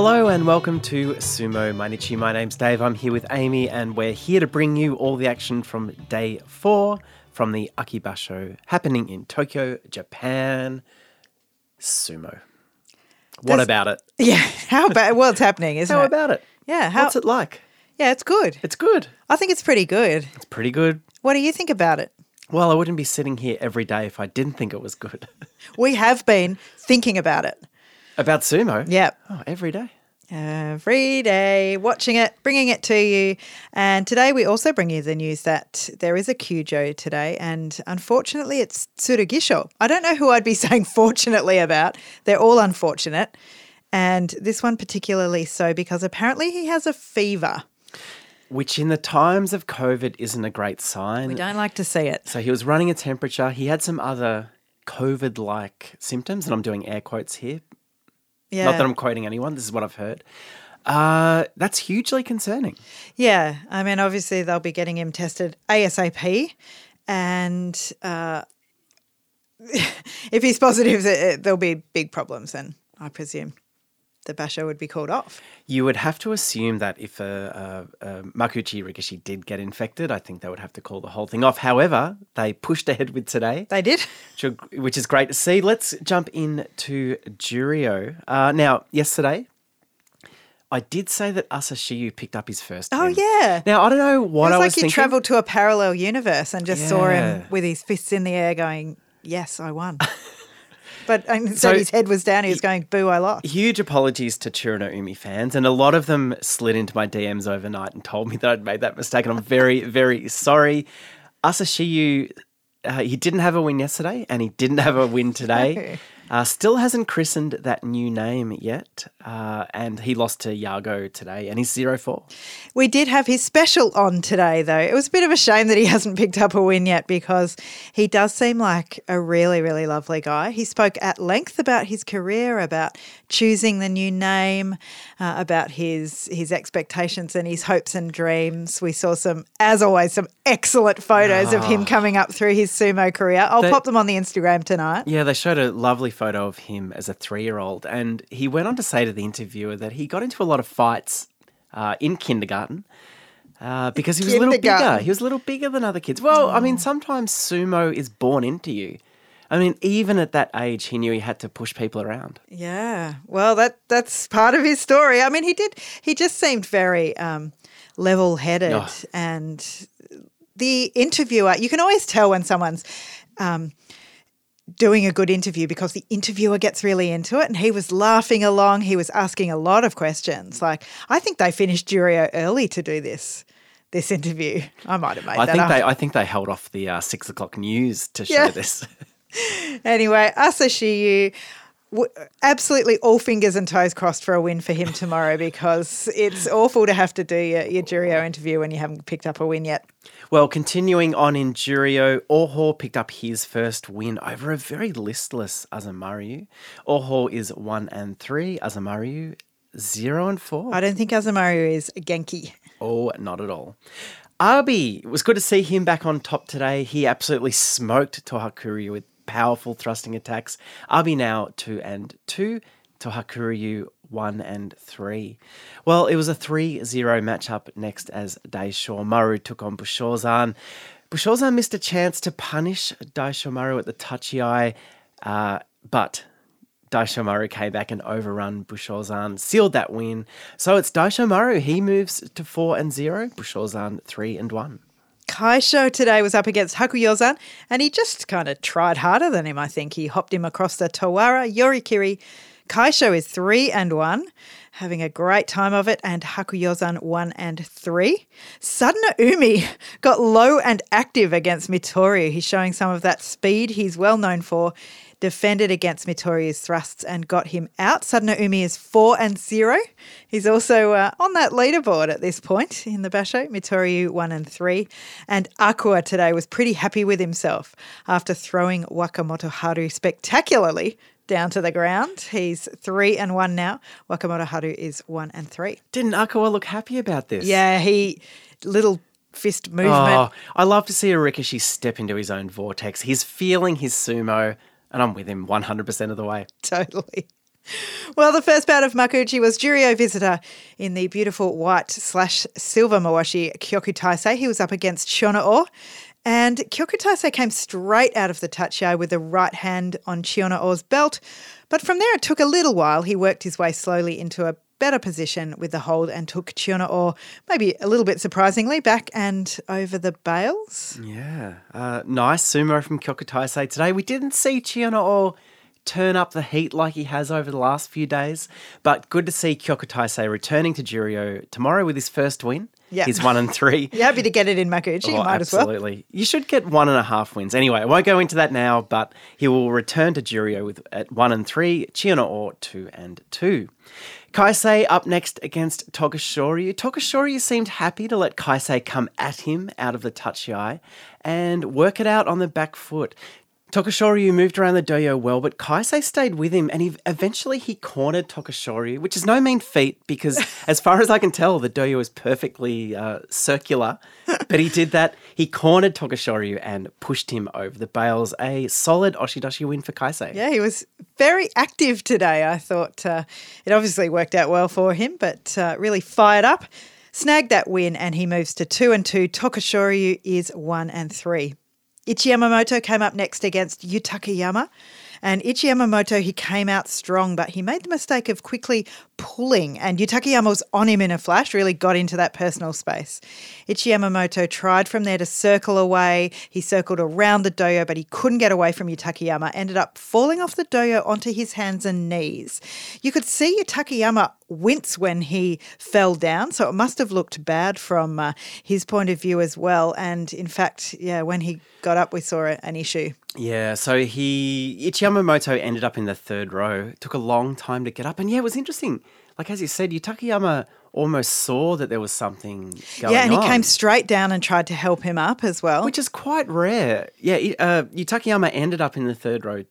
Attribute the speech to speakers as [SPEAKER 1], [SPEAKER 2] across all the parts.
[SPEAKER 1] Hello and welcome to Sumo Mainichi. My name's Dave. I'm here with Amy, and we're here to bring you all the action from day four from the Aki basho happening in Tokyo, Japan. Sumo. What about it?
[SPEAKER 2] Yeah, how about well, it's happening, isn't
[SPEAKER 1] How
[SPEAKER 2] it?
[SPEAKER 1] How about it?
[SPEAKER 2] yeah, how,
[SPEAKER 1] What's it like?
[SPEAKER 2] yeah, it's good.
[SPEAKER 1] It's good.
[SPEAKER 2] I think it's pretty good.
[SPEAKER 1] It's pretty good.
[SPEAKER 2] What do you think about it?
[SPEAKER 1] Well, I wouldn't be sitting here every day if I didn't think it was good.
[SPEAKER 2] We have been thinking about it.
[SPEAKER 1] About sumo?
[SPEAKER 2] Yeah.
[SPEAKER 1] Oh, every day.
[SPEAKER 2] Every day, watching it, bringing it to you. And today we also bring you the news that there is a Kyujo today. And unfortunately, it's Tsurugisho. I don't know who I'd be saying fortunately about. They're all unfortunate. And this one particularly so because apparently he has a fever.
[SPEAKER 1] Which in the times of COVID isn't a great sign.
[SPEAKER 2] We don't like to see it.
[SPEAKER 1] So he was running a temperature. He had some other COVID like symptoms, and I'm doing air quotes here.
[SPEAKER 2] Yeah.
[SPEAKER 1] Not that I'm quoting anyone, this is what I've heard. Uh, that's hugely concerning.
[SPEAKER 2] Yeah, I mean, obviously they'll be getting him tested ASAP, and uh, if he's positive, there'll be big problems. Then I presume the basho would be called off.
[SPEAKER 1] You would have to assume that if a, a, a Makuuchi Rikishi did get infected, I think they would have to call the whole thing off. However, they pushed ahead with today.
[SPEAKER 2] They did.
[SPEAKER 1] which, is great to see. Let's jump into Juryo. Uh, now, yesterday, I did say that Asashiyu picked up his first.
[SPEAKER 2] Oh
[SPEAKER 1] win.
[SPEAKER 2] yeah.
[SPEAKER 1] Now I don't know what
[SPEAKER 2] it
[SPEAKER 1] I
[SPEAKER 2] was
[SPEAKER 1] was
[SPEAKER 2] like
[SPEAKER 1] thinking.
[SPEAKER 2] travelled to a parallel universe and just saw him with his fists in the air, going, "Yes, I won." but instead,
[SPEAKER 1] So-
[SPEAKER 2] his head was down. He was going, "Boo, I lost."
[SPEAKER 1] Huge apologies to Churano Umi fans, and a lot of them slid into my DMs overnight and told me that I'd made that mistake, and I'm very, very sorry. Asashiyu, uh, he didn't have a win yesterday, and he didn't have a win today. Uh, still hasn't christened that new name yet, uh, and he lost to Yago today, and he's 0-4.
[SPEAKER 2] We did have his special on today, though. It was a bit of a shame that he hasn't picked up a win yet because he does seem like a really, really lovely guy. He spoke at length about his career, about choosing the new name, uh, about his his expectations and his hopes and dreams. We saw some, as always, some excellent photos of him coming up through his sumo career. I'll
[SPEAKER 1] They-
[SPEAKER 2] pop them on the Instagram tonight.
[SPEAKER 1] Yeah, they showed a lovely photo of him as a three year old. And he went on to say to the interviewer that he got into a lot of fights uh, in kindergarten. Uh, because he was a little bigger. He was a little bigger than other kids. Well, I mean, sometimes sumo is born into you. I mean, even at that age, he knew he had to push people around.
[SPEAKER 2] Yeah. Well, that that's part of his story. I mean, he did. He just seemed very um, level-headed,
[SPEAKER 1] Oh.
[SPEAKER 2] and the interviewer. You can always tell when someone's. Um, Doing a good interview because the interviewer gets really into it, and he was laughing along. He was asking a lot of questions. Like, I think they finished Juryo early to do this this interview. I might have made
[SPEAKER 1] I
[SPEAKER 2] that
[SPEAKER 1] think
[SPEAKER 2] up.
[SPEAKER 1] they, I think they held off the uh, six o'clock news to show
[SPEAKER 2] Yeah.
[SPEAKER 1] this.
[SPEAKER 2] Anyway, Asashiyu, w- absolutely all fingers and toes crossed for a win for him tomorrow because it's awful to have to do your, your Juryo interview when you haven't picked up a win yet.
[SPEAKER 1] Well, continuing on in Juryo, Oho picked up his first win over a very listless Azamaru. Oho is one and three, Azamaru zero and four.
[SPEAKER 2] I don't think Azamaru is Genki.
[SPEAKER 1] Oh, not at all. Abi, it was good to see him back on top today. He absolutely smoked Tohakuryu with powerful thrusting attacks. Abi now two and two, Tohakuryu one and three. Well, it was a 3 0 matchup next as Daisho Maru took on Bushozan. Bushozan missed a chance to punish Daisho Maru at the tachiai, uh, but Daisho Maru came back and overrun Bushozan, sealed that win. So it's Daisho Maru. He moves to 4 and 0, Bushozan 3 and 1.
[SPEAKER 2] Kaisho today was up against Hakuyozan and he just kind of tried harder than him, I think. He hopped him across the Tawara Yorikiri. Kaisho is three and one, having a great time of it, and Hakuyozan one and three. Sadanoumi got low and active against Mitoryu. He's showing some of that speed he's well known for. Defended against Mitoryu's thrusts and got him out. Sadanoumi is four and zero. He's also uh, on that leaderboard at this point in the Basho. Mitoryu one and three. And Akua today was pretty happy with himself after throwing Wakamoto Haru spectacularly down to the ground. He's three and one now. Wakamoto Haru is one and three.
[SPEAKER 1] Didn't Akua look happy about this?
[SPEAKER 2] Yeah, he little fist movement.
[SPEAKER 1] Oh, I love to see a Rikishi step into his own vortex. He's feeling his sumo, and I'm with him 100% of the way.
[SPEAKER 2] Totally. Well, the first bout of Makuuchi was Juryo visitor in the beautiful white slash silver Mawashi Kyoku Taisei. He was up against Chiyonoo. And Kyoku Taisei came straight out of the tachiai with the right hand on Chiyonoo's belt. But from there, it took a little while. He worked his way slowly into a better position with the hold and took Chiyonoo, maybe a little bit surprisingly, back and over the bales.
[SPEAKER 1] Yeah. Uh, nice sumo from Kyoku Taisei today. We didn't see Chiyonoo turn up the heat like he has over the last few days, but good to see Kyoku Taisei returning to Juryo tomorrow with his first win.
[SPEAKER 2] Yeah.
[SPEAKER 1] He's one and three.
[SPEAKER 2] You're happy to get it in Makuuchi, you
[SPEAKER 1] Oh,
[SPEAKER 2] might as well.
[SPEAKER 1] absolutely. You should get one and a half wins. Anyway, I won't go into that now, but he will return to Juryo with at one and three, Chiyonoo two and two. Kaisei up next against Tokushoryu. Tokushoryu seemed happy to let Kaisei come at him out of the tachiai and work it out on the back foot. Tokushoryu moved around the dohyo well, but Kaisei stayed with him and he, eventually he cornered Tokushoryu, which is no mean feat because, as far as I can tell, the dohyo is perfectly uh, circular. But he did that. He cornered Tokushoryu and pushed him over the bales. A solid Oshidashi win for Kaisei.
[SPEAKER 2] Yeah, he was very active today. I thought uh, it obviously worked out well for him, but uh, really fired up. Snagged that win, and he moves to two and two. Tokushoryu is one and three. Ichi Yamamoto came up next against Yutakayama. And Ichi Yamamoto, he came out strong, but he made the mistake of quickly pulling, and Yutakayama was on him in a flash, really got into that personal space. Ichi Yamamoto tried from there to circle away. He circled around the dohyo, but he couldn't get away from Yutakayama, ended up falling off the dohyo onto his hands and knees. You could see Yutakayama wince when he fell down, so it must have looked bad from uh, his point of view as well. And in fact, yeah, when he got up, we saw an issue.
[SPEAKER 1] Yeah, so he Ichi Yamamoto ended up in the third row. It took a long time to get up, and yeah, it was interesting. Like as you said, Yutakayama almost saw that there was something going on.
[SPEAKER 2] yeah, and he
[SPEAKER 1] on,
[SPEAKER 2] came straight down and tried to help him up as well.
[SPEAKER 1] which is quite rare. Yeah, uh, Yutakayama ended up in the third row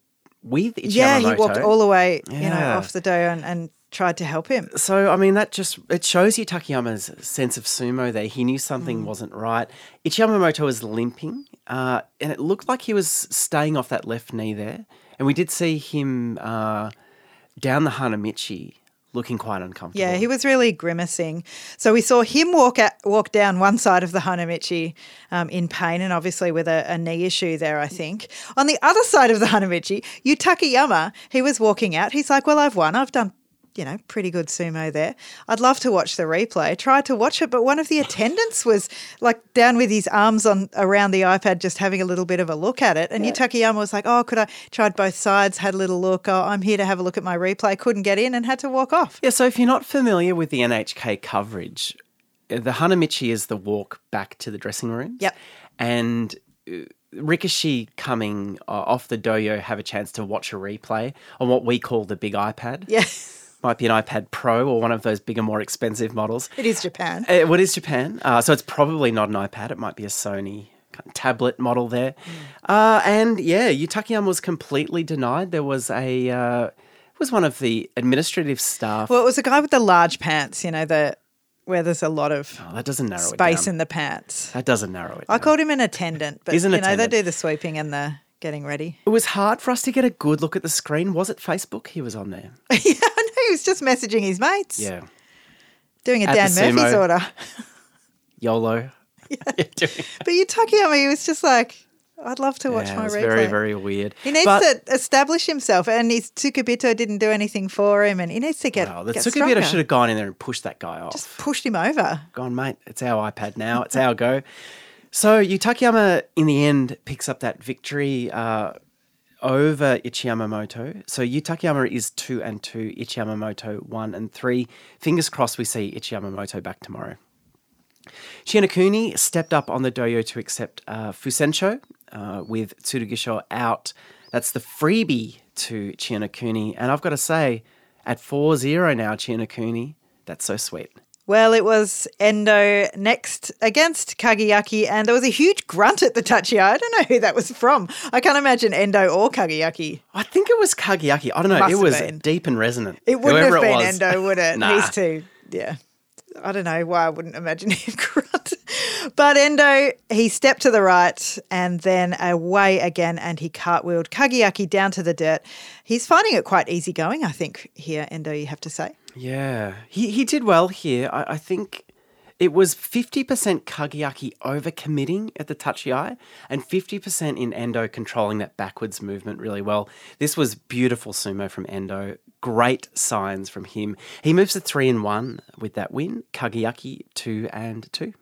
[SPEAKER 1] with Ichi
[SPEAKER 2] yeah, he walked all the way, you know, off the dough and, and tried to help him.
[SPEAKER 1] So I mean, that just it shows you Takayama's sense of sumo. There, he knew something wasn't right. Ichi Yamamoto was limping, uh, and it looked like he was staying off that left knee there. And we did see him uh, down the Hanamichi, looking quite uncomfortable.
[SPEAKER 2] Yeah, he was really grimacing. So we saw him walk out, walk down one side of the Hanamichi um, in pain and obviously with a, a knee issue there, I think. On the other side of the Hanamichi, Yutakayama, he was walking out. He's like, Well, I've won. I've done, you know, pretty good sumo there. I'd love to watch the replay. Tried to watch it, but one of the attendants was like down with his arms on around the iPad, just having a little bit of a look at it. And Yutakayama was like, Oh, could I? Tried both sides, had a little look. Oh, I'm here to have a look at my replay. Couldn't get in and had to walk off.
[SPEAKER 1] Yeah, so if you're not familiar with the NHK coverage, uh, the Hanamichi is the walk back to the dressing rooms.
[SPEAKER 2] Yep.
[SPEAKER 1] And uh, Rikishi coming uh, off the dohyo have a chance to watch a replay on what we call the big iPad.
[SPEAKER 2] Yeah.
[SPEAKER 1] Might be an iPad Pro or one of those bigger, more expensive models.
[SPEAKER 2] It is Japan.
[SPEAKER 1] Uh, what is Japan? Uh, so it's probably not an iPad. It might be a Sony kind of tablet model there. Uh, and yeah, Yutakayama was completely denied. There was a uh, it was one of the administrative staff.
[SPEAKER 2] Well, it was a guy with the large pants, you know, the where there's a lot of
[SPEAKER 1] Oh, that doesn't narrow
[SPEAKER 2] space in the pants.
[SPEAKER 1] That doesn't narrow it.
[SPEAKER 2] I
[SPEAKER 1] down.
[SPEAKER 2] called him an attendant, but
[SPEAKER 1] He's an
[SPEAKER 2] you know, they do the sweeping and the getting ready.
[SPEAKER 1] It was hard for us to get a good look at the screen. Was it Facebook? He was on there.
[SPEAKER 2] yeah, he was just messaging his mates.
[SPEAKER 1] Yeah.
[SPEAKER 2] Doing a
[SPEAKER 1] At
[SPEAKER 2] Dan Murphy's
[SPEAKER 1] sumo.
[SPEAKER 2] order.
[SPEAKER 1] YOLO. Yeah.
[SPEAKER 2] But Yutakayama, he was just like, I'd love to watch
[SPEAKER 1] Yeah,
[SPEAKER 2] my replay.
[SPEAKER 1] very, very weird.
[SPEAKER 2] he needs
[SPEAKER 1] But-
[SPEAKER 2] to establish himself, and his Tsukebito didn't do anything for him, and he needs to get,
[SPEAKER 1] Wow, the
[SPEAKER 2] get Tsukebito
[SPEAKER 1] should have gone in there and pushed that guy off.
[SPEAKER 2] Just pushed him over.
[SPEAKER 1] gone, mate. It's our iPad now. It's our go. So Yutakayama, in the end, picks up that victory uh, over Ichiyamamoto. So Yutakayama is two and two, Ichiyamamoto one and three. Fingers crossed we see Ichiyamamoto back tomorrow. Chiyonokuni stepped up on the dohyo to accept uh, Fusensho uh, with Tsurugisho out. That's the freebie to Chiyonokuni. And I've got to say, at 4 0 now, Chiyonokuni, that's so sweet.
[SPEAKER 2] Well, it was Endo next against Kagayaki, and there was a huge grunt at the touchy. I don't know who that was from. I can't imagine Endo or Kagayaki.
[SPEAKER 1] I think it was Kagayaki. I don't know.
[SPEAKER 2] Must
[SPEAKER 1] it was
[SPEAKER 2] been.
[SPEAKER 1] deep and resonant.
[SPEAKER 2] It wouldn't
[SPEAKER 1] Whoever
[SPEAKER 2] have been. Endo, would it?
[SPEAKER 1] Nah.
[SPEAKER 2] He's too, yeah. I don't know why I wouldn't imagine him grunt. But Endo, he stepped to the right and then away again, and he cartwheeled Kagayaki down to the dirt. He's finding it quite easy going, I think, here, Endo, you have to say.
[SPEAKER 1] Yeah, he, he did well here. I, I think it was 50% Kagayaki overcommitting at the tachiai and 50% in Endo controlling that backwards movement really well. This was beautiful sumo from Endo. Great signs from him. He moves to 3 and 1 with that win. Kagayaki 2 and 2.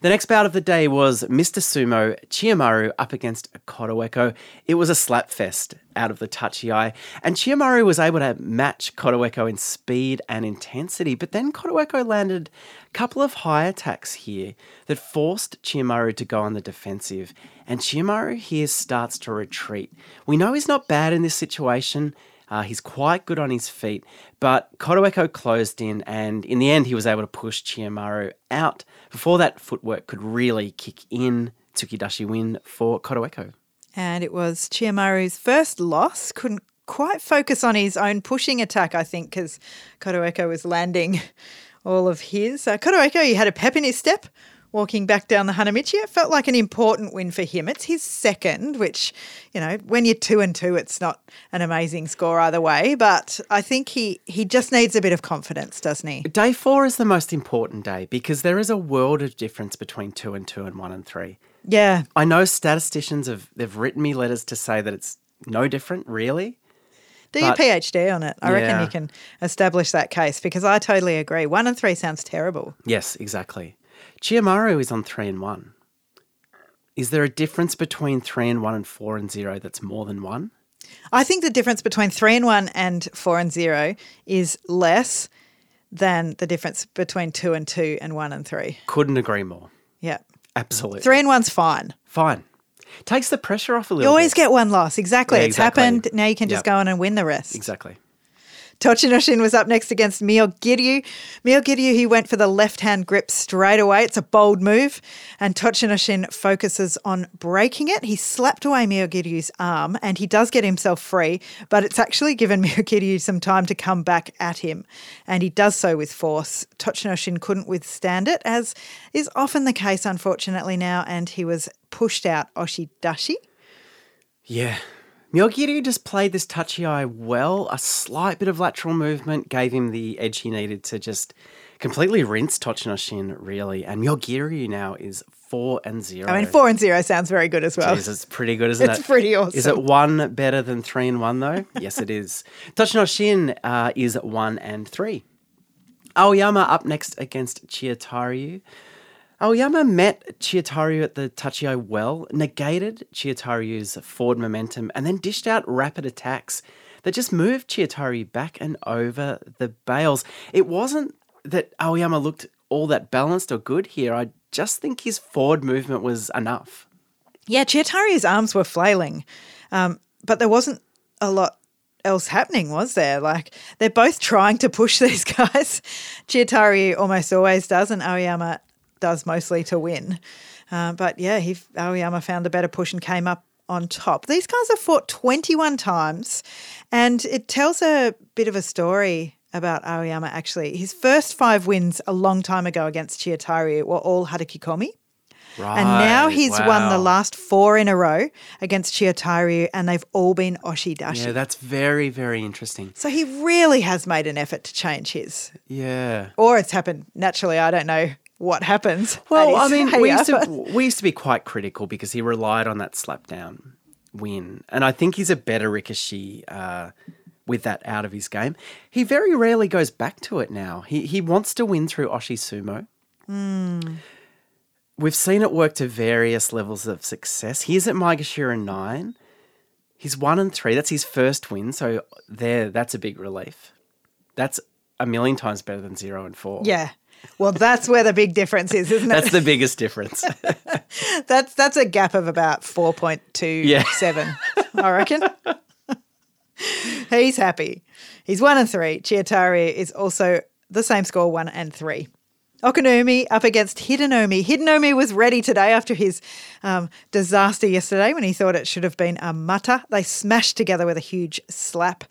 [SPEAKER 1] The next bout of the day was Mr. Sumo Chiyomaru up against Kotoeko. It was a slapfest out of the tachiai, and Chiyomaru was able to match Kotoeko in speed and intensity, but then Kotoeko landed a couple of high attacks here that forced Chiyomaru to go on the defensive, and Chiyomaru here starts to retreat. We know he's not bad in this situation. Uh, he's quite good on his feet, but Kotoeko closed in, and in the end, he was able to push Chiyomaru out before that footwork could really kick in. Tsukidashi win for Kotoeko.
[SPEAKER 2] And it was Chiyomaru's first loss. Couldn't quite focus on his own pushing attack, I think, because Kotoeko was landing all of his. Uh, Kotoeko, he had a pep in his step walking back down the Hanamichi. It felt like an important win for him. It's his second, which, you know, when you're two and two, it's not an amazing score either way. But I think he he just needs a bit of confidence, doesn't he?
[SPEAKER 1] Day four is the most important day because there is a world of difference between two and two and one and three.
[SPEAKER 2] Yeah.
[SPEAKER 1] I know statisticians have they've written me letters to say that it's no different, really.
[SPEAKER 2] Do your PhD on it. I reckon you can establish that case because I totally agree. One and three sounds terrible.
[SPEAKER 1] Yes, exactly. Chiyomaru is on three and one. Is there a difference between three and one and four and zero that's more than one?
[SPEAKER 2] I think the difference between three and one and four and zero is less than the difference between two and two and one and three.
[SPEAKER 1] Couldn't agree more.
[SPEAKER 2] Yeah.
[SPEAKER 1] Absolutely.
[SPEAKER 2] Three and one's fine.
[SPEAKER 1] Fine. Takes the pressure off a little.
[SPEAKER 2] You always
[SPEAKER 1] bit.
[SPEAKER 2] get one loss. Exactly.
[SPEAKER 1] Yeah,
[SPEAKER 2] it's happened. Now you can just
[SPEAKER 1] Yep.
[SPEAKER 2] go on and win the rest.
[SPEAKER 1] Exactly.
[SPEAKER 2] Tochinoshin was up next against Myogiryu. Myogiryu, he went for the left hand grip straight away. It's a bold move. And Tochinoshin focuses on breaking it. He slapped away Myogiryu's arm and he does get himself free, but it's actually given Myogiryu some time to come back at him. And he does so with force. Tochinoshin couldn't withstand it, as is often the case, unfortunately, now. And he was pushed out Oshidashi.
[SPEAKER 1] Yeah. Myogiryu just played this tachiai well. A slight bit of lateral movement gave him the edge he needed to just completely rinse Tochinoshin, really. And Myogiryu now is four and zero.
[SPEAKER 2] I mean, four and zero sounds very good as well.
[SPEAKER 1] Jeez, it's pretty good, isn't
[SPEAKER 2] It's
[SPEAKER 1] it?
[SPEAKER 2] It's pretty awesome.
[SPEAKER 1] Is it one better than three and one, though? yes, it is. Tochinoshin uh, is one and three. Aoyama up next against Chiyotaru. Aoyama met Chiyotaru at the eye well, negated Chiyotaru's forward momentum, and then dished out rapid attacks that just moved Chiyotaru back and over the bales. It wasn't that Aoyama looked all that balanced or good here. I just think his forward movement was enough.
[SPEAKER 2] Yeah, Chiyotaru's arms were flailing, um, but there wasn't a lot else happening, was there? Like they're both trying to push these guys. Chiyotaru almost always does, and Aoyama does mostly to win. Uh, but yeah, he Aoyama found a better push and came up on top. These guys have fought 21 times, and it tells a bit of a story about Aoyama actually. His first five wins a long time ago against Chiyotaru were all Hatakikomi.
[SPEAKER 1] Right.
[SPEAKER 2] And now he's won the last four in a row against Chiyotaru, and they've all been Oshidashi.
[SPEAKER 1] Yeah, that's very, very interesting.
[SPEAKER 2] so he really has made an effort to change his.
[SPEAKER 1] Yeah.
[SPEAKER 2] Or it's happened naturally. I don't know what happens.
[SPEAKER 1] Well, I mean, we used to we used to be quite critical because he relied on that slapdown win, and I think he's a better Rikishi uh, with that out of his game. He very rarely goes back to it now. He he wants to win through Oshi Sumo. We've seen it work to various levels of success. He's at Maegashira nine. He's one and three. That's his first win. So there, that's a big relief. That's a million times better than zero and four.
[SPEAKER 2] Yeah. Well, that's where the big difference is, isn't it?
[SPEAKER 1] That's the biggest difference.
[SPEAKER 2] that's that's a gap of about four point two seven. I reckon. He's happy. He's one and three. Chiyotaru is also the same score, one and three. Okinoumi up against Hidenoumi. Hidenoumi was ready today after his um, disaster yesterday when he thought it should have been a mata. They smashed together with a huge slap.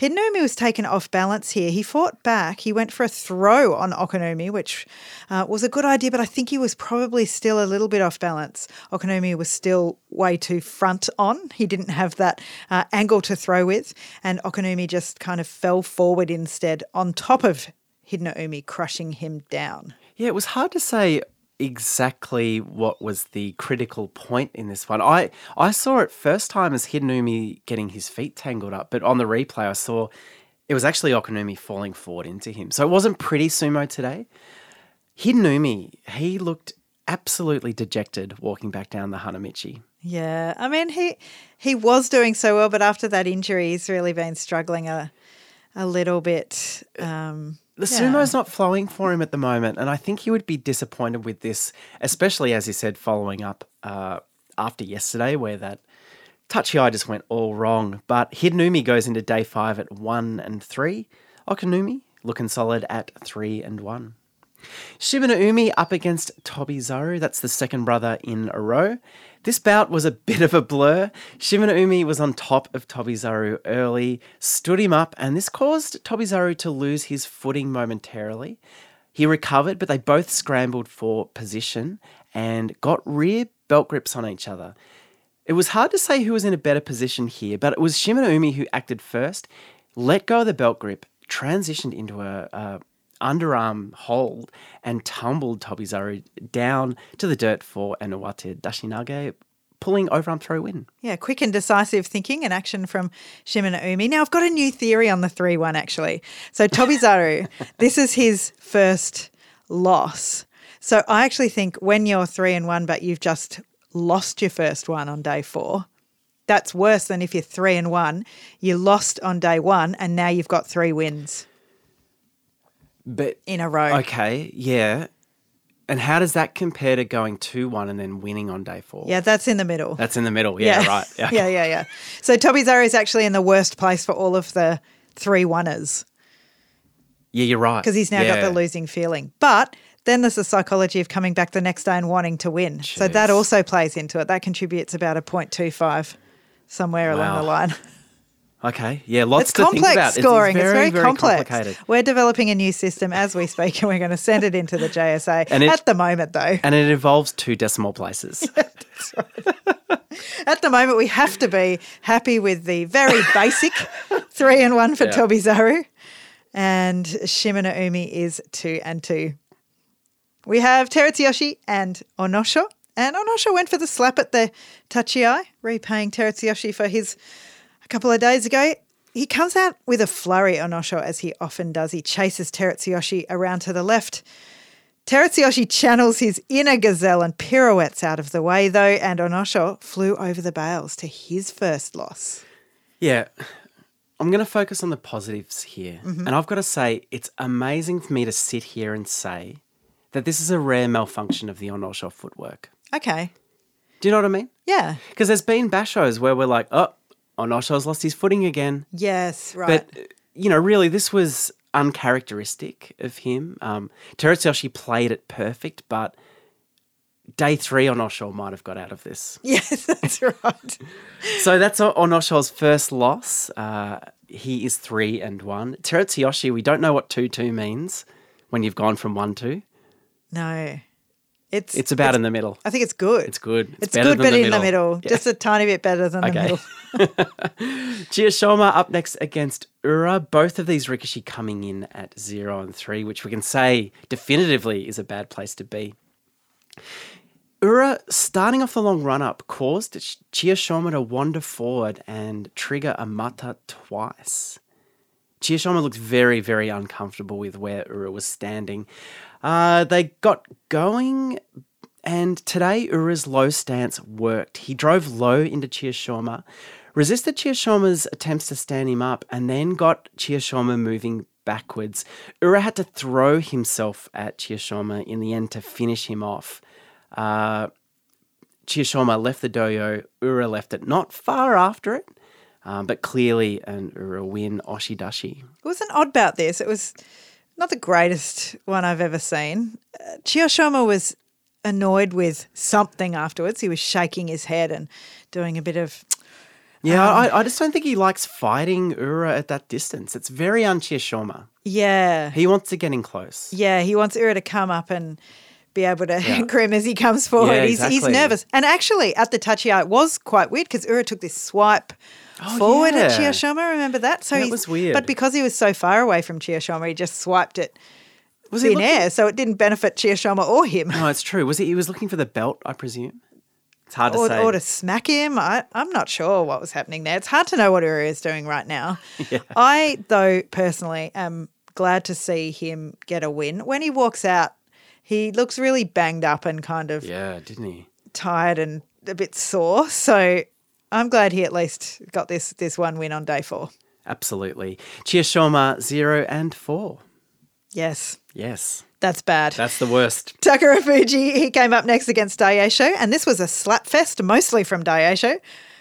[SPEAKER 2] Hidenoumi was taken off balance here. He fought back. He went for a throw on Okinoumi, which uh, was a good idea, but I think he was probably still a little bit off balance. Okinoumi was still way too front on. He didn't have that uh, angle to throw with, and Okinoumi just kind of fell forward instead on top of Hidenoumi, crushing him down.
[SPEAKER 1] Yeah, it was hard to say exactly what was the critical point in this one. I I saw it first time as Hidenoumi getting his feet tangled up, but on the replay I saw it was actually Okinoumi falling forward into him. So it wasn't pretty sumo today. Hidenoumi, he looked absolutely dejected walking back down the Hanamichi.
[SPEAKER 2] Yeah, I mean he he was doing so well, but after that injury, he's really been struggling a a little bit. Um,
[SPEAKER 1] the
[SPEAKER 2] yeah.
[SPEAKER 1] sumo's not flowing for him at the moment, and I think he would be disappointed with this, especially as he said, following up uh, after yesterday, where that Tachiai just went all wrong. But Hidenoumi goes into day five at one and three. Okinoumi looking solid at three and one. Shimanoumi up against Tobizaru. That's the second brother in a row. This bout was a bit of a blur. Shimanoumi was on top of Tobizaru early, stood him up, and this caused Tobizaru to lose his footing momentarily. He recovered, but they both scrambled for position and got rear belt grips on each other. It was hard to say who was in a better position here, but it was Shimanoumi who acted first, let go of the belt grip, transitioned into a, a underarm hold and tumbled Tobizaru down to the dirt for an Dashinage, pulling overarm throw win.
[SPEAKER 2] Yeah, quick and decisive thinking and action from Shimanoumi. Now, I've got a new theory on the 3 1 actually. So, Tobizaru, this is his first loss. So, I actually think when you're 3 and 1, but you've just lost your first one on day four, that's worse than if you're 3 and 1, you lost on day one, and now you've got three wins
[SPEAKER 1] But
[SPEAKER 2] in a row.
[SPEAKER 1] okay, yeah. And how does that compare to going 2 1 and then winning on day four?
[SPEAKER 2] Yeah, that's in the middle.
[SPEAKER 1] That's in the middle. Yeah, right. Yeah.
[SPEAKER 2] yeah, yeah, yeah. So Tobizaru is actually in the worst place for all of the three oneers
[SPEAKER 1] Yeah, you're right.
[SPEAKER 2] because he's now got the losing feeling. But then there's the psychology of coming back the next day and wanting to win. So that also plays into it. That contributes about a 0.25 somewhere along the line.
[SPEAKER 1] Okay. Yeah, lots
[SPEAKER 2] It's
[SPEAKER 1] to think
[SPEAKER 2] complex
[SPEAKER 1] about.
[SPEAKER 2] scoring.
[SPEAKER 1] It's,
[SPEAKER 2] It's
[SPEAKER 1] very,
[SPEAKER 2] very, complex.
[SPEAKER 1] complicated.
[SPEAKER 2] We're developing a new system as we speak, and we're going to send it into the JSA.
[SPEAKER 1] And it-
[SPEAKER 2] At the moment, though,
[SPEAKER 1] And it involves two decimal places.
[SPEAKER 2] At the moment, we have to be happy with the very basic three and one for
[SPEAKER 1] Yeah.
[SPEAKER 2] Tobizaru, and Shimanoumi is two and two. We have Terutsuyoshi and Onosho, and Onosho went for the slap at the Tachiai, repaying Terutsuyoshi for his a couple of days ago. He comes out with a flurry, on Onosho, as he often does. He chases Terutsuyoshi around to the left. Terutsuyoshi channels his inner gazelle and pirouettes out of the way, though, and Onosho flew over the bales to his first loss.
[SPEAKER 1] Yeah. I'm going to focus on the positives here. Mm-hmm. And I've got to say, it's amazing for me to sit here and say that this is a rare malfunction of the Onosho footwork.
[SPEAKER 2] Okay.
[SPEAKER 1] Do you know what I mean?
[SPEAKER 2] Yeah.
[SPEAKER 1] Because there's been bashos where we're like, oh, Onosho's lost his footing again.
[SPEAKER 2] Yes, right.
[SPEAKER 1] But, you know, really, this was uncharacteristic of him. Um, Terutsuyoshi played it perfect, but day three, Onosho might have got out of this.
[SPEAKER 2] yes, that's right.
[SPEAKER 1] So that's Onosho's first loss. Uh, he is three and one. Terutsuyoshi, we don't know what two two means when you've gone from one two.
[SPEAKER 2] No. It's
[SPEAKER 1] It's about in the middle.
[SPEAKER 2] I think it's good.
[SPEAKER 1] It's good.
[SPEAKER 2] It's,
[SPEAKER 1] better
[SPEAKER 2] good, but
[SPEAKER 1] the
[SPEAKER 2] in the
[SPEAKER 1] middle.
[SPEAKER 2] middle. Just a tiny bit better than the middle.
[SPEAKER 1] Chiyoshoma up next against Ura. Both of these Rikishi coming in at zero and three, which we can say definitively is a bad place to be. Ura starting off the long run up caused Ch- Chiyoshoma to wander forward and trigger a mata twice. Chiyoshoma looked very, very uncomfortable with where Ura was standing. Uh, they got going, and today Ura's low stance worked. He drove low into Chiyoshoma, resisted Chiyoshoma's attempts to stand him up, and then got Chiyoshoma moving backwards. Ura had to throw himself at Chiyoshoma in the end to finish him off. Uh, left the dohyo, Ura left it not far after it, um, but clearly an Ura win, Oshidashi.
[SPEAKER 2] It was an odd bout this. It was not the greatest one I've ever seen. Uh, Chiyoshoma was annoyed with something afterwards. He was shaking his head and doing a bit of
[SPEAKER 1] Yeah,
[SPEAKER 2] Um,
[SPEAKER 1] I, I just don't think he likes fighting Ura at that distance. It's very unchiashoma.
[SPEAKER 2] Yeah.
[SPEAKER 1] He wants to get in close.
[SPEAKER 2] Yeah, he wants Ura to come up and be able to grim as he comes forward.
[SPEAKER 1] Yeah,
[SPEAKER 2] he's, he's nervous. And actually, at the tachiai, it was quite weird because Ura took this swipe Oh, forward at
[SPEAKER 1] Oh, yeah.
[SPEAKER 2] Chiyoshoma. Remember that? So
[SPEAKER 1] That was weird.
[SPEAKER 2] But because he was so far away from Chiyoshoma, he just swiped it
[SPEAKER 1] Was he
[SPEAKER 2] thin
[SPEAKER 1] looking-
[SPEAKER 2] air. So it didn't benefit Chiyoshoma or him.
[SPEAKER 1] Oh, no, it's true. Was he? He was looking for the belt, I presume. It's hard to
[SPEAKER 2] Or,
[SPEAKER 1] say.
[SPEAKER 2] or to smack him. I, I'm not sure what was happening there. It's hard to know what Ura is doing right now. I, though, personally am glad to see him get a win. When he walks out, he looks really banged up and kind of
[SPEAKER 1] yeah, didn't he?
[SPEAKER 2] tired and a bit sore. So I'm glad he at least got this this one win on day four.
[SPEAKER 1] Absolutely. Chiyoshoma zero and four.
[SPEAKER 2] Yes,
[SPEAKER 1] Yes,
[SPEAKER 2] that's bad.
[SPEAKER 1] that's the worst.
[SPEAKER 2] Takara Fuji, he came up next against Daisho, and this was a slap fest, mostly from Daisho.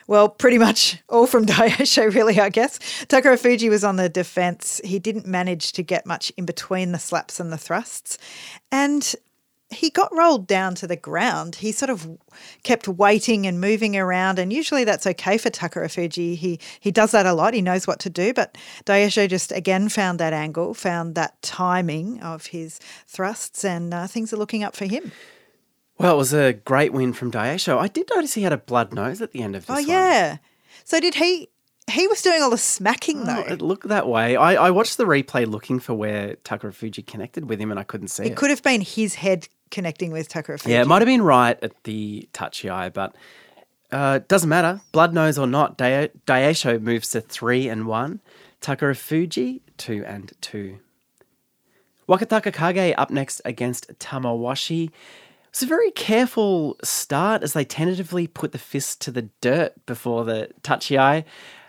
[SPEAKER 2] Well, pretty much all from Daisho, really, I guess. Takara Fuji was on the defense. He didn't manage to get much in between the slaps and the thrusts. And he got rolled down to the ground. He sort of kept waiting and moving around, and usually that's okay for Takara Fuji. He he does that a lot. He knows what to do, but Daisho just again found that angle, found that timing of his thrusts, and uh, things are looking up for him.
[SPEAKER 1] Well, it was a great win from Daisho. I did notice he had a blood nose at the end of this
[SPEAKER 2] Oh yeah. So did he? He was doing all the smacking
[SPEAKER 1] Oh,
[SPEAKER 2] though.
[SPEAKER 1] it looked that way. I, I watched the replay looking for where Takara Fuji connected with him and I couldn't see it.
[SPEAKER 2] It could have been his head connecting with Takara.
[SPEAKER 1] Yeah, it might have been right at the tachiai, but uh, doesn't matter. Blood nose or not, Dai- Daisho moves to three and one. Takara Fuji two and two. Wakataka Kage up next against Tamawashi. It's a very careful start as they tentatively put the fist to the dirt before the tachiai.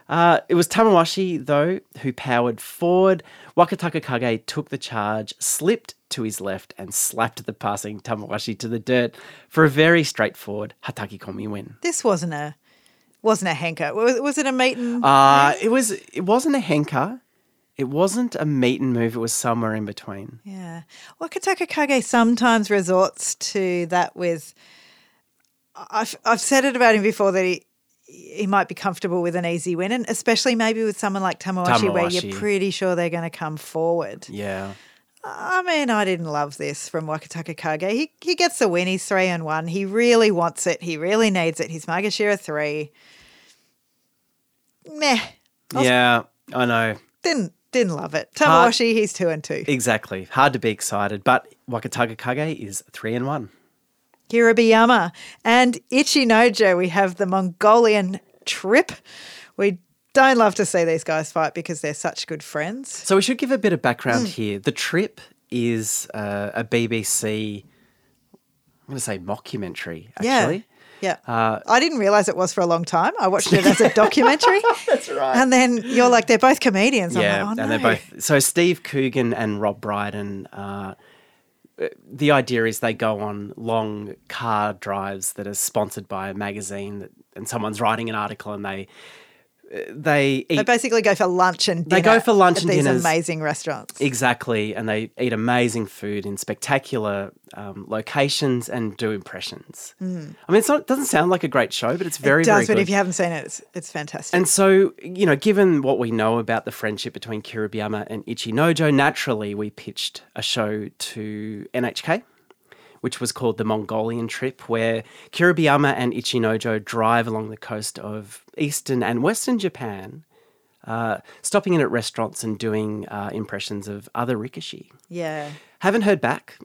[SPEAKER 1] Uh, it was Tamawashi, though, who powered forward. Wakataka Kage took the charge, slipped to his left, and slapped the passing Tamawashi to the dirt for a very straightforward Hataki Komi win.
[SPEAKER 2] This wasn't a wasn't a henka. Was, was it a meet and
[SPEAKER 1] Uh, it was. It wasn't a henka. It wasn't a meet and move. It was somewhere in between.
[SPEAKER 2] Yeah. Wakataka Kage sometimes resorts to that with. I've, I've said it about him before that he he might be comfortable with an easy win, and especially maybe with someone like Tamawashi, where you're pretty sure they're going to come forward.
[SPEAKER 1] Yeah.
[SPEAKER 2] I mean, I didn't love this from Wakataka Kage. He, he gets the win. He's three and one. He really wants it. He really needs it. He's Maegashira three. Meh. I
[SPEAKER 1] Yeah. I know.
[SPEAKER 2] Didn't didn't love it. Tamawashi, he's two and two.
[SPEAKER 1] Exactly. Hard to be excited, but Wakataka Kage is three and one.
[SPEAKER 2] Kiribayama and Ichinojo. We have the Mongolian trip. We don't love to see these guys fight because they're such good friends.
[SPEAKER 1] So we should give a bit of background
[SPEAKER 2] Hmm.
[SPEAKER 1] here. The Trip is uh, a BBC, I'm going to say mockumentary, actually.
[SPEAKER 2] Yeah. Yeah.
[SPEAKER 1] Uh,
[SPEAKER 2] I didn't realize it was for a long time. I watched it as a documentary. That's right. And then you're like, they're both comedians. I'm
[SPEAKER 1] yeah,
[SPEAKER 2] like, oh,
[SPEAKER 1] and
[SPEAKER 2] no.
[SPEAKER 1] they're both. So Steve Coogan and Rob Brydon. Uh, the idea is they go on long car drives that are sponsored by a magazine, that, and someone's writing an article, and they they eat
[SPEAKER 2] They basically go for lunch and
[SPEAKER 1] They go for lunch
[SPEAKER 2] at
[SPEAKER 1] and
[SPEAKER 2] these
[SPEAKER 1] dinners.
[SPEAKER 2] amazing restaurants.
[SPEAKER 1] exactly, and they eat amazing food in spectacular um, locations and do impressions. I mean, it's not it doesn't sound like a great show, but it's very
[SPEAKER 2] it does,
[SPEAKER 1] very
[SPEAKER 2] but if you haven't seen it, it's, it's fantastic.
[SPEAKER 1] And so, you know, given what we know about the friendship between Kiribayama and Ichinojo, naturally we pitched a show to NHK, which was called the Mongolian Trip, where Kiribayama and Ichinojo drive along the coast of eastern and western Japan, uh, stopping in at restaurants and doing uh, impressions of other Rikishi.
[SPEAKER 2] yeah,
[SPEAKER 1] Haven't heard back.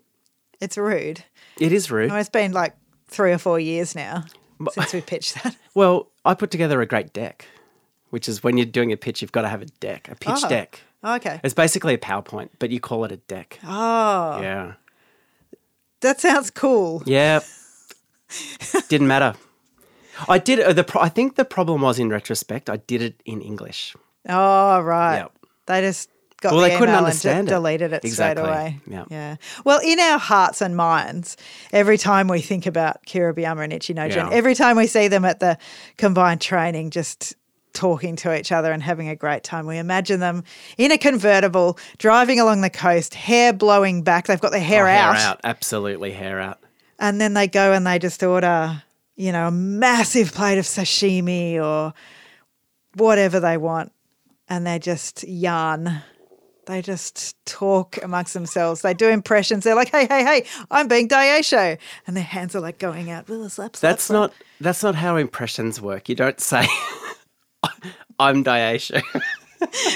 [SPEAKER 2] it's rude.
[SPEAKER 1] It is rude.
[SPEAKER 2] It's been like three or four years now since we pitched that.
[SPEAKER 1] Well, I put together a great deck, which is when you're doing a pitch, you've got to have a deck, a pitch
[SPEAKER 2] Oh.
[SPEAKER 1] deck.
[SPEAKER 2] Okay.
[SPEAKER 1] It's basically a PowerPoint, but you call it a deck.
[SPEAKER 2] Oh,
[SPEAKER 1] Yeah.
[SPEAKER 2] That sounds cool.
[SPEAKER 1] Yeah. Didn't matter. I did uh, the. Pro- I think the problem was in retrospect. I did it in English.
[SPEAKER 2] Oh, right.
[SPEAKER 1] Yep.
[SPEAKER 2] They just got
[SPEAKER 1] Well,
[SPEAKER 2] the
[SPEAKER 1] they couldn't understand
[SPEAKER 2] and
[SPEAKER 1] it.
[SPEAKER 2] deleted it
[SPEAKER 1] Exactly.
[SPEAKER 2] straight away.
[SPEAKER 1] Yeah.
[SPEAKER 2] Yeah. Well, in our hearts and minds, every time we think about Kiribayama and Ichinojo,
[SPEAKER 1] Yeah.
[SPEAKER 2] every time we see them at the combined training, just talking to each other and having a great time, we imagine them in a convertible driving along the coast, hair blowing back. They've got their hair,
[SPEAKER 1] Oh, hair
[SPEAKER 2] out,
[SPEAKER 1] out. Absolutely hair out.
[SPEAKER 2] and then they go and they just order, you know, a massive plate of sashimi or whatever they want and they just yarn. They just talk amongst themselves. They do impressions. They're like, hey, hey, hey, I'm being Daisho. And their hands are like going out. Slap, slap,
[SPEAKER 1] That's
[SPEAKER 2] slap.
[SPEAKER 1] not that's not how impressions work. You don't say I'm Daisho.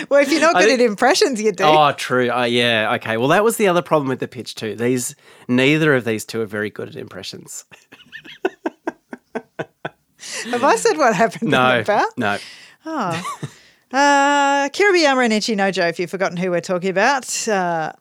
[SPEAKER 2] Well, if you're not good
[SPEAKER 1] think-
[SPEAKER 2] at impressions, you do.
[SPEAKER 1] Oh, true. Uh, yeah. Okay. Well, that was the other problem with the pitch too. These neither of these two are very good at impressions.
[SPEAKER 2] Have I said what happened
[SPEAKER 1] No.
[SPEAKER 2] in the bout?
[SPEAKER 1] No.
[SPEAKER 2] Uh, Kiribayama and Ichinojo, if you've forgotten who we're talking about, uh,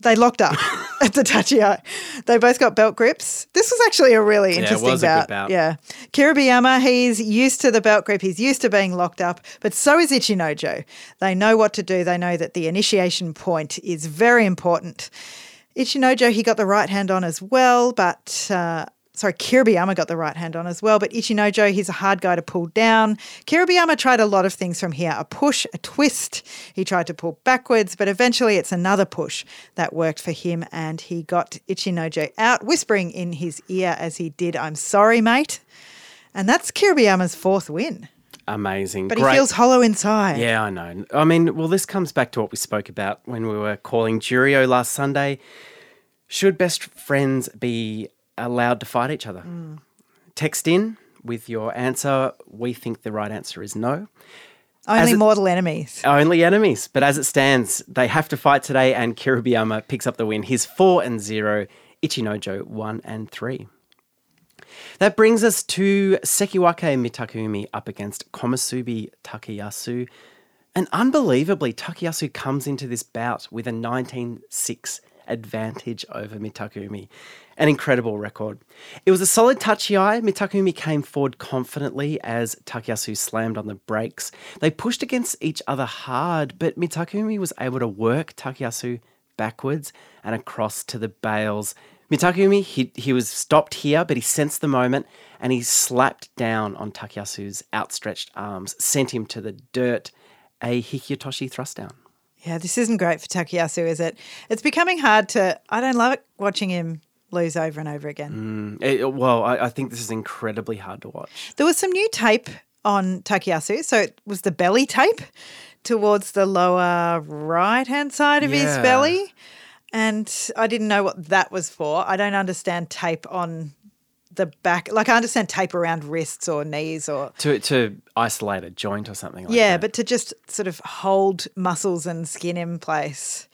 [SPEAKER 2] they locked up at the Tachiai. They both got belt grips. This was actually a really
[SPEAKER 1] it
[SPEAKER 2] interesting
[SPEAKER 1] was a
[SPEAKER 2] bout.
[SPEAKER 1] good bout.
[SPEAKER 2] Yeah. Kiribayama, he's used to the belt grip. He's used to being locked up, but so is Ichinojo. They know what to do. They know that the initiation point is very important. Ichinojo, he got the right hand on as well, but uh, sorry, Kiribayama got the right hand on as well. But Ichinojo, he's a hard guy to pull down. Kiribayama tried a lot of things from here a push, a twist. He tried to pull backwards, but eventually it's another push that worked for him, and he got Ichinojo out, whispering in his ear as he did, I'm sorry, mate. And that's Kiribayama's fourth win.
[SPEAKER 1] Amazing.
[SPEAKER 2] But
[SPEAKER 1] Great.
[SPEAKER 2] he feels hollow inside.
[SPEAKER 1] Yeah, I know. I mean, well, this comes back to what we spoke about when we were calling Juryo last Sunday. Should best friends be allowed to fight each other? Mm. Text in with your answer. We think the right answer is no.
[SPEAKER 2] Only
[SPEAKER 1] it-
[SPEAKER 2] mortal enemies.
[SPEAKER 1] Only enemies. But as it stands, they have to fight today, and Kiribayama picks up the win. He's four and zero. Ichinojo one and three. That brings us to Sekiwake Mitakeumi up against Komusubi Takayasu. And unbelievably, Takayasu comes into this bout with a 19 6 advantage over Mitakeumi. An incredible record. It was a solid touchy eye. Mitakeumi came forward confidently as Takayasu slammed on the brakes. They pushed against each other hard, but Mitakeumi was able to work Takayasu backwards and across to the bales. Mitakeumi, he, he was stopped here, but he sensed the moment and he slapped down on Takayasu's outstretched arms, sent him to the dirt. A Hikiotoshi thrust down.
[SPEAKER 2] Yeah, this isn't great for Takayasu, is it? It's becoming hard to. I don't love it watching him lose over and over again.
[SPEAKER 1] It- well, I, I think this is incredibly hard to watch.
[SPEAKER 2] There was some new tape on Takayasu. So it was the belly tape towards the lower right hand side of his belly. And I didn't know what that was for. I don't understand tape on the back. Like, I understand tape around wrists or knees or.
[SPEAKER 1] To, to isolate a joint or something like
[SPEAKER 2] yeah,
[SPEAKER 1] that.
[SPEAKER 2] but to just sort of hold muscles and skin in place,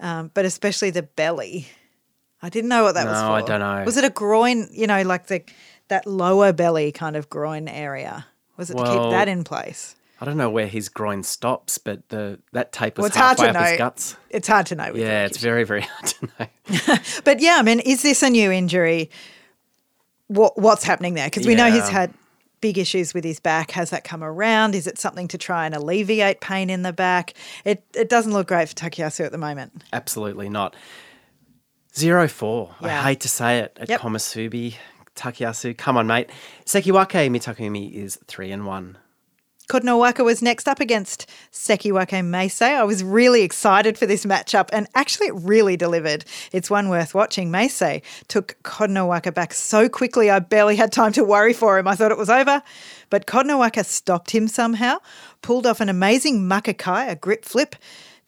[SPEAKER 2] um, but especially the belly. I didn't know what that was for.
[SPEAKER 1] No, I don't know.
[SPEAKER 2] Was it a groin? You know, like the that lower belly kind of groin area. Was it to keep that in place?
[SPEAKER 1] I don't know where his groin stops, but the that tape was
[SPEAKER 2] Well,
[SPEAKER 1] halfway
[SPEAKER 2] to
[SPEAKER 1] up his
[SPEAKER 2] know.
[SPEAKER 1] guts.
[SPEAKER 2] It's hard to know.
[SPEAKER 1] Yeah, it's very, very hard to know.
[SPEAKER 2] But yeah, I mean, is this a new injury? What what's happening there? Because we know he's had big issues with his back. Has that come around? Is it something to try and alleviate pain in the back? It it doesn't look great for Takayasu at the moment.
[SPEAKER 1] Absolutely not. Zero four.
[SPEAKER 2] Yeah.
[SPEAKER 1] I hate to say it at
[SPEAKER 2] Yep.
[SPEAKER 1] Komusubi. Takayasu, come on, mate. Sekiwake Mitakeumi is three and one.
[SPEAKER 2] Kotonowaka was next up against Sekiwake Meisei. I was really excited for this matchup and actually it really delivered. It's one worth watching. Meisei took Kotonowaka back so quickly I barely had time to worry for him. I thought it was over. But Kotonowaka stopped him somehow, pulled off an amazing makikae, a grip flip,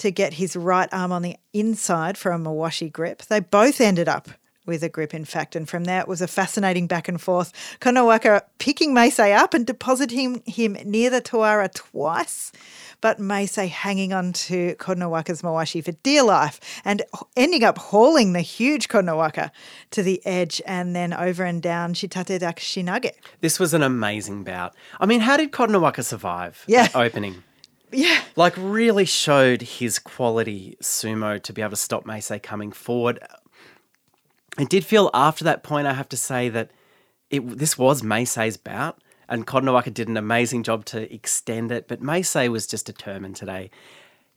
[SPEAKER 2] to get his right arm on the inside for a Mawashi grip. They both ended up with a grip, in fact. And from there, it was a fascinating back and forth. Konowaka picking Meisei up and depositing him near the Tawara twice, but Meisei hanging on to Konowaka's Mawashi for dear life and ending up hauling the huge Konowaka to the edge and then over and down Shitate Dashinage.
[SPEAKER 1] This was an amazing bout. I mean, how did Kotonowaka survive
[SPEAKER 2] Yeah.
[SPEAKER 1] opening?
[SPEAKER 2] Yeah.
[SPEAKER 1] Like, really showed his quality sumo to be able to stop Meisei coming forward. It did feel after that point, I have to say, that it this was Meisei's bout, and Kotonowaka did an amazing job to extend it, but Meisei was just determined today.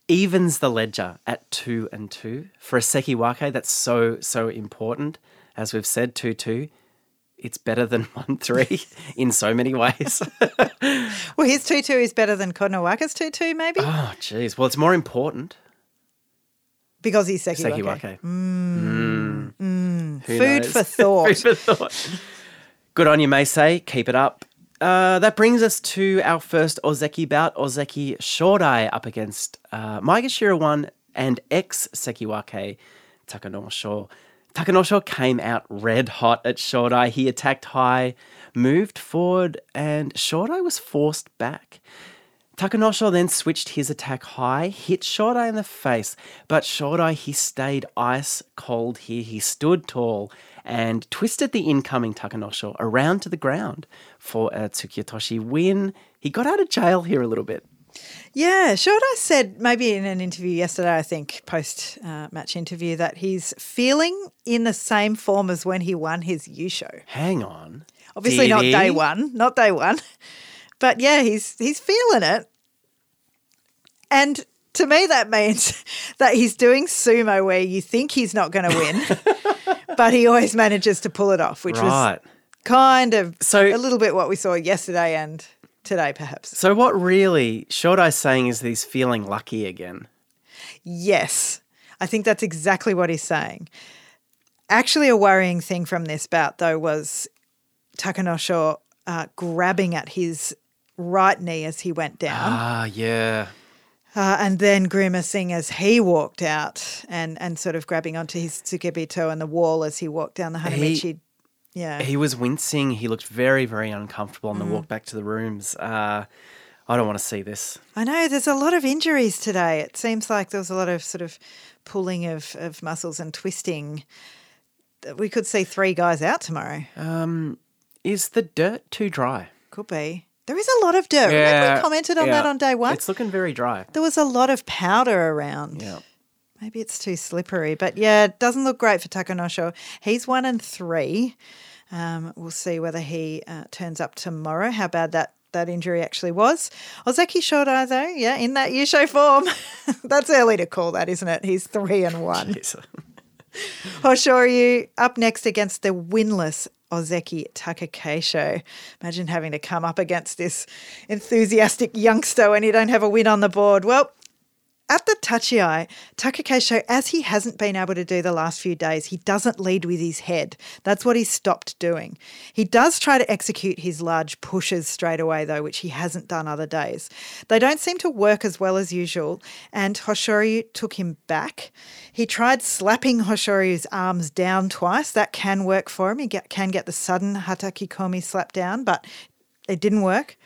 [SPEAKER 1] Evens the ledger at two and two. For a Sekiwake, that's so, so important. As we've said, 2 2. It's better than 1 3 in so many ways.
[SPEAKER 2] Well, his 2 2 is better than Konowaka's 2 2, maybe?
[SPEAKER 1] oh, jeez. Well, it's more important.
[SPEAKER 2] because he's Sekiwake.
[SPEAKER 1] Sekiwake. Mm. Who
[SPEAKER 2] Food
[SPEAKER 1] knows?
[SPEAKER 2] for thought.
[SPEAKER 1] Food for thought. Good on you, Meisei. Keep it up. Uh, that brings us to our first Ozeki bout. Ozeki Shodai up against uh, Maegashira 1 and ex Sekiwake Takanosho. Takanosho came out red hot at Shodai. He attacked high, moved forward, and Shodai was forced back. Takanosho then switched his attack high, hit Shodai in the face, but Shodai, he stayed ice cold here. He stood tall and twisted the incoming Takanosho around to the ground for a Tsukiotoshi win. He got out of jail here a little bit.
[SPEAKER 2] Yeah, Shodai said maybe in an interview yesterday, I think, post uh, match interview, that he's feeling in the same form as when he won his Yusho.
[SPEAKER 1] Hang on.
[SPEAKER 2] Obviously,
[SPEAKER 1] Did
[SPEAKER 2] not
[SPEAKER 1] he?
[SPEAKER 2] day one, not day one. But yeah, he's he's feeling it. And to me, that means that he's doing sumo where you think he's not going to win, but he always manages to pull it off, which
[SPEAKER 1] Right.
[SPEAKER 2] was kind of
[SPEAKER 1] So-
[SPEAKER 2] a little bit what we saw yesterday and today, perhaps.
[SPEAKER 1] So what really Shodai's saying is he's feeling lucky again.
[SPEAKER 2] Yes, I think that's exactly what he's saying. Actually, a worrying thing from this bout, though, was Takanosho uh, grabbing at his right knee as he went down.
[SPEAKER 1] Ah, yeah.
[SPEAKER 2] Uh, and then grimacing as he walked out and, and sort of grabbing onto his tsukebito and the wall as he walked down the Hanamichi. Yeah.
[SPEAKER 1] He was wincing. He looked very, very uncomfortable on the
[SPEAKER 2] Mm.
[SPEAKER 1] walk back to the rooms. Uh, I don't want to see this.
[SPEAKER 2] I know there's a lot of injuries today. It seems like there was a lot of sort of pulling of, of muscles and twisting. We could see three guys out tomorrow.
[SPEAKER 1] Um, Is the dirt too dry?
[SPEAKER 2] Could be. There is a lot of dirt. Remember we commented on that on day one?
[SPEAKER 1] It's looking very dry.
[SPEAKER 2] there was a lot of powder around.
[SPEAKER 1] Yeah.
[SPEAKER 2] Maybe it's too slippery, but yeah, it doesn't look great for Takanosho. He's one and three. Um, we'll see whether he uh, turns up tomorrow. How bad that that injury actually was. Ozeki Shodai, though, yeah, in that Yusho form. That's early to call that, isn't it? He's three and one. Hoshoryu up next against the winless Ozeki Takakeisho. Imagine having to come up against this enthusiastic youngster when you don't have a win on the board. Well, at the tachiai, Takakeisho, as he hasn't been able to do the last few days, he doesn't lead with his head. That's what he's stopped doing. He does try to execute his large pushes straight away, though, which he hasn't done other days. They don't seem to work as well as usual, and Hoshoryu took him back. He tried slapping Hoshoryu's arms down twice. That can work for him. He get, can get the sudden Hatakikomi slap down, but it didn't work.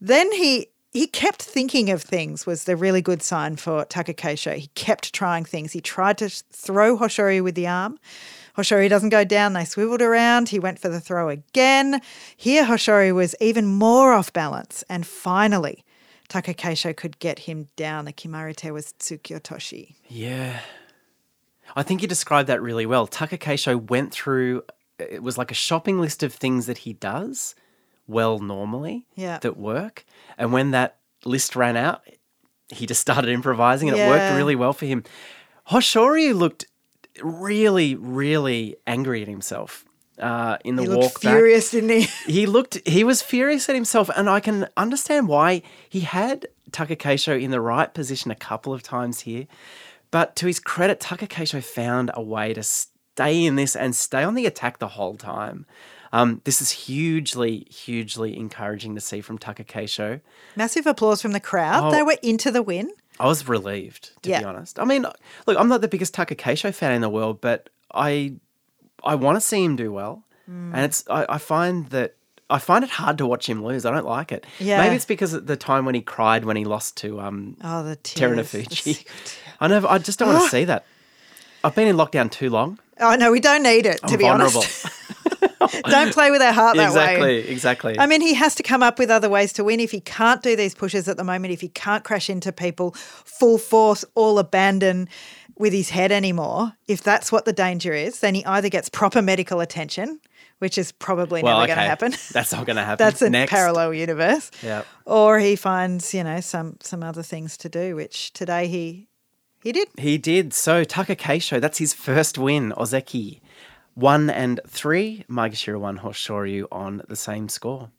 [SPEAKER 2] Then he he kept thinking of things was the really good sign for Takakeisho. He kept trying things. He tried to throw Hoshoryu with the arm. Hoshoryu doesn't go down. They swiveled around. He went for the throw again. Here, Hoshoryu was even more off balance. And finally, Takakeisho could get him down. The Kimarite was Tsukiotoshi.
[SPEAKER 1] Yeah. I think you described that really well. Takakeisho went through, it was like a shopping list of things that he does well normally
[SPEAKER 2] Yeah.
[SPEAKER 1] that work. And when that list ran out, he just started improvising and it worked really well for him. Hoshoryu looked really, really angry at himself uh, in the
[SPEAKER 2] He
[SPEAKER 1] walk
[SPEAKER 2] looked
[SPEAKER 1] back
[SPEAKER 2] furious, didn't he?
[SPEAKER 1] he looked he was furious at himself and i can understand why he had takakeisho in the right position a couple of times here but to his credit takakeisho found a way to stay in this and stay on the attack the whole time um, this is hugely hugely encouraging to see from takakeisho
[SPEAKER 2] Massive applause from the crowd.
[SPEAKER 1] Oh.
[SPEAKER 2] They were into the win.
[SPEAKER 1] I was relieved, to be honest. I mean, look, I'm not the biggest Takakeisho fan in the world, but I I want to see him do well,
[SPEAKER 2] Mm.
[SPEAKER 1] and it's I, I find that I find it hard to watch him lose. I don't like it.
[SPEAKER 2] Yeah.
[SPEAKER 1] Maybe it's because of the time when he cried when he lost to um
[SPEAKER 2] Oh, the
[SPEAKER 1] Terunofuji. I never. I just don't want to see that. I've been in lockdown too long.
[SPEAKER 2] Oh, no, we don't need it, to
[SPEAKER 1] I'm
[SPEAKER 2] be
[SPEAKER 1] vulnerable.
[SPEAKER 2] honest. don't play with our heart that way.
[SPEAKER 1] exactly. Exactly.
[SPEAKER 2] I mean, he has to come up with other ways to win. If he can't do these pushes at the moment, if he can't crash into people full force, all abandon with his head anymore, if that's what the danger is, then he either gets proper medical attention, which is probably
[SPEAKER 1] well,
[SPEAKER 2] never
[SPEAKER 1] okay.
[SPEAKER 2] going to happen.
[SPEAKER 1] That's not going to happen.
[SPEAKER 2] That's a
[SPEAKER 1] Next.
[SPEAKER 2] parallel universe.
[SPEAKER 1] Yep.
[SPEAKER 2] Or he finds, you know, some some other things to do, which today he he did.
[SPEAKER 1] He did. So Takakeisho, that's his first win. Ozeki, one and three. Maegashira one, Hoshoryu on the same score.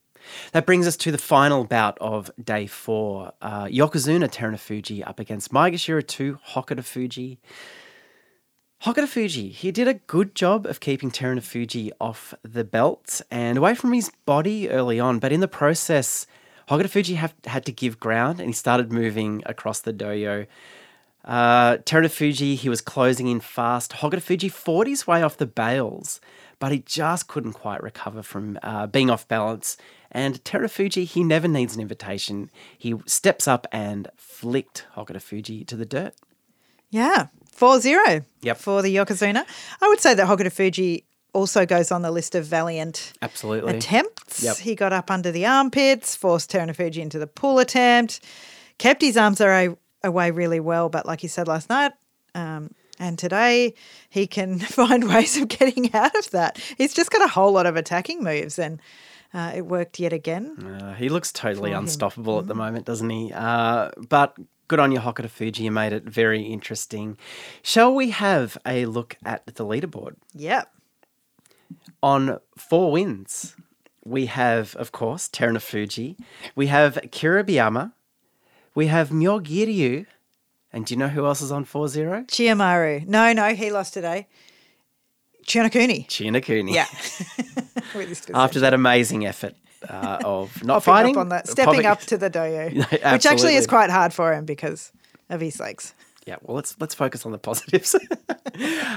[SPEAKER 1] That brings us to the final bout of day four. Uh, Yokozuna Terunofuji up against Maegashira two, Hokutofuji. Fuji, he did a good job of keeping Terunofuji off the belt and away from his body early on, but in the process, Hokutofuji have, had to give ground and he started moving across the dohyo. Uh, Terunofuji, he was closing in fast. Hokutofuji fought his way off the bales, but he just couldn't quite recover from uh, being off balance. And Terunofuji, he never needs an invitation. He steps up and flicked Hokutofuji to the dirt.
[SPEAKER 2] Yeah, 4 0
[SPEAKER 1] Yep.
[SPEAKER 2] for the Yokozuna. I would say that Hokutofuji also goes on the list of valiant
[SPEAKER 1] Absolutely.
[SPEAKER 2] attempts.
[SPEAKER 1] Yep.
[SPEAKER 2] He got up under the armpits, forced Terunofuji into the pull attempt, kept his arms away, really well. But like you said last night, um, and today he can find ways of getting out of that. He's just got a whole lot of attacking moves, and uh, it worked yet again.
[SPEAKER 1] Uh, he looks totally unstoppable at the moment, doesn't he? Uh, but good on you, Hokutofuji. You made it very interesting. Shall we have a look at the leaderboard?
[SPEAKER 2] Yep.
[SPEAKER 1] On four wins, we have, of course, Terunofuji. We have Kiribayama. We have Myogiryu. And do you know who else is on 4-0?
[SPEAKER 2] Chiyomaru. No, no, he lost today. Chiyonokuni.
[SPEAKER 1] Chiyonokuni.
[SPEAKER 2] Yeah.
[SPEAKER 1] After that amazing effort uh, of not fighting.
[SPEAKER 2] up that, stepping up to the dohyo,
[SPEAKER 1] No,
[SPEAKER 2] which actually is quite hard for him because of his legs.
[SPEAKER 1] Yeah, well, let's let's focus on the positives.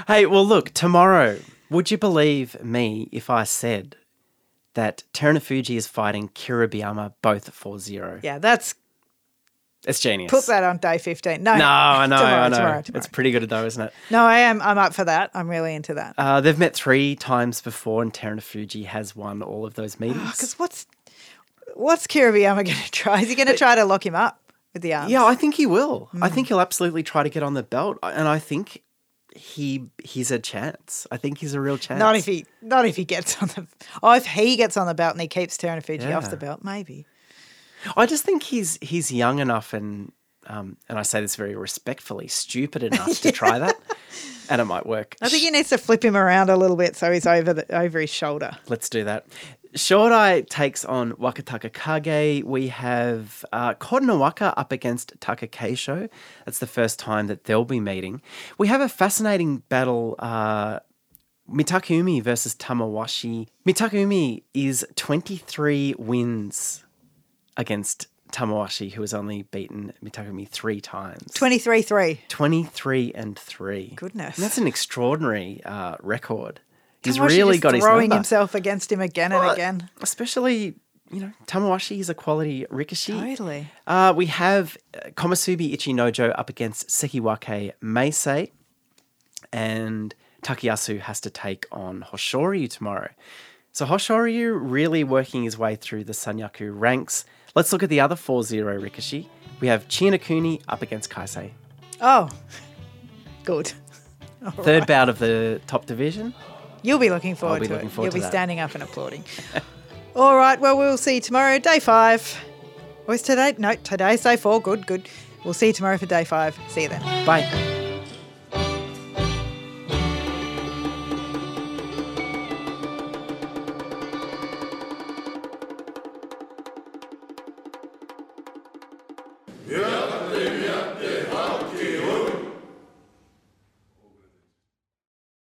[SPEAKER 1] hey, well, look, tomorrow, would you believe me if I said that Terunofuji is fighting Kiribayama both 4-0?
[SPEAKER 2] Yeah, that's
[SPEAKER 1] It's genius.
[SPEAKER 2] put that on day fifteen. No,
[SPEAKER 1] No, I know,
[SPEAKER 2] tomorrow,
[SPEAKER 1] I know.
[SPEAKER 2] Tomorrow,
[SPEAKER 1] It's pretty good though, isn't it?
[SPEAKER 2] No, I am. I'm up for that. I'm really into that.
[SPEAKER 1] Uh, they've met three times before, and Terunofuji has won all of those meetings.
[SPEAKER 2] Because what's what's Kiribayama going to try? Is he going to try to lock him up with the arms?
[SPEAKER 1] Yeah, I think he will. I
[SPEAKER 2] Mm.
[SPEAKER 1] think he'll absolutely try to get on the belt, and I think he he's a chance. I think he's a real chance.
[SPEAKER 2] Not if he, not if he gets on the. Oh, if he gets on the belt and he keeps Terunofuji off
[SPEAKER 1] Yeah.
[SPEAKER 2] the belt, maybe.
[SPEAKER 1] I just think he's he's young enough and um, and I say this very respectfully, stupid enough to try that, and it might work.
[SPEAKER 2] I think he needs to flip him around a little bit so he's over the over his shoulder.
[SPEAKER 1] Let's do that. Shodai takes on Wakatakakage. We have uh, Kotonowaka up against Takakeisho. That's the first time that they'll be meeting. We have a fascinating battle. Uh, Mitakeumi versus Tamawashi. Mitakeumi is 23 wins against Tamawashi, who has only beaten Mitakeumi three times.
[SPEAKER 2] 23 3.
[SPEAKER 1] 23 and 3.
[SPEAKER 2] Goodness.
[SPEAKER 1] And that's an extraordinary uh, record. He's
[SPEAKER 2] Tamawashi
[SPEAKER 1] really got his
[SPEAKER 2] throwing himself against him again and
[SPEAKER 1] Well,
[SPEAKER 2] again.
[SPEAKER 1] Especially, you know, Tamawashi is a quality Rikishi.
[SPEAKER 2] Totally.
[SPEAKER 1] Uh, we have uh, Komusubi Ichinojo up against Sekiwake Meisei, and Takayasu has to take on Hoshoryu tomorrow. So Hoshoryu really working his way through the Sanyaku ranks. Let's look at the other 4-0 Rikishi. We have Chiyonokuni up against Kaisei.
[SPEAKER 2] Oh, good.
[SPEAKER 1] Third bout of the top division.
[SPEAKER 2] You'll be looking forward
[SPEAKER 1] be
[SPEAKER 2] to
[SPEAKER 1] looking
[SPEAKER 2] it.
[SPEAKER 1] forward
[SPEAKER 2] You'll
[SPEAKER 1] to
[SPEAKER 2] be
[SPEAKER 1] that.
[SPEAKER 2] standing up and applauding. All right. Well, we'll see you tomorrow, day five. Or is today? No, today's day four. Good, good. We'll see you tomorrow for day five. See you then.
[SPEAKER 1] Bye.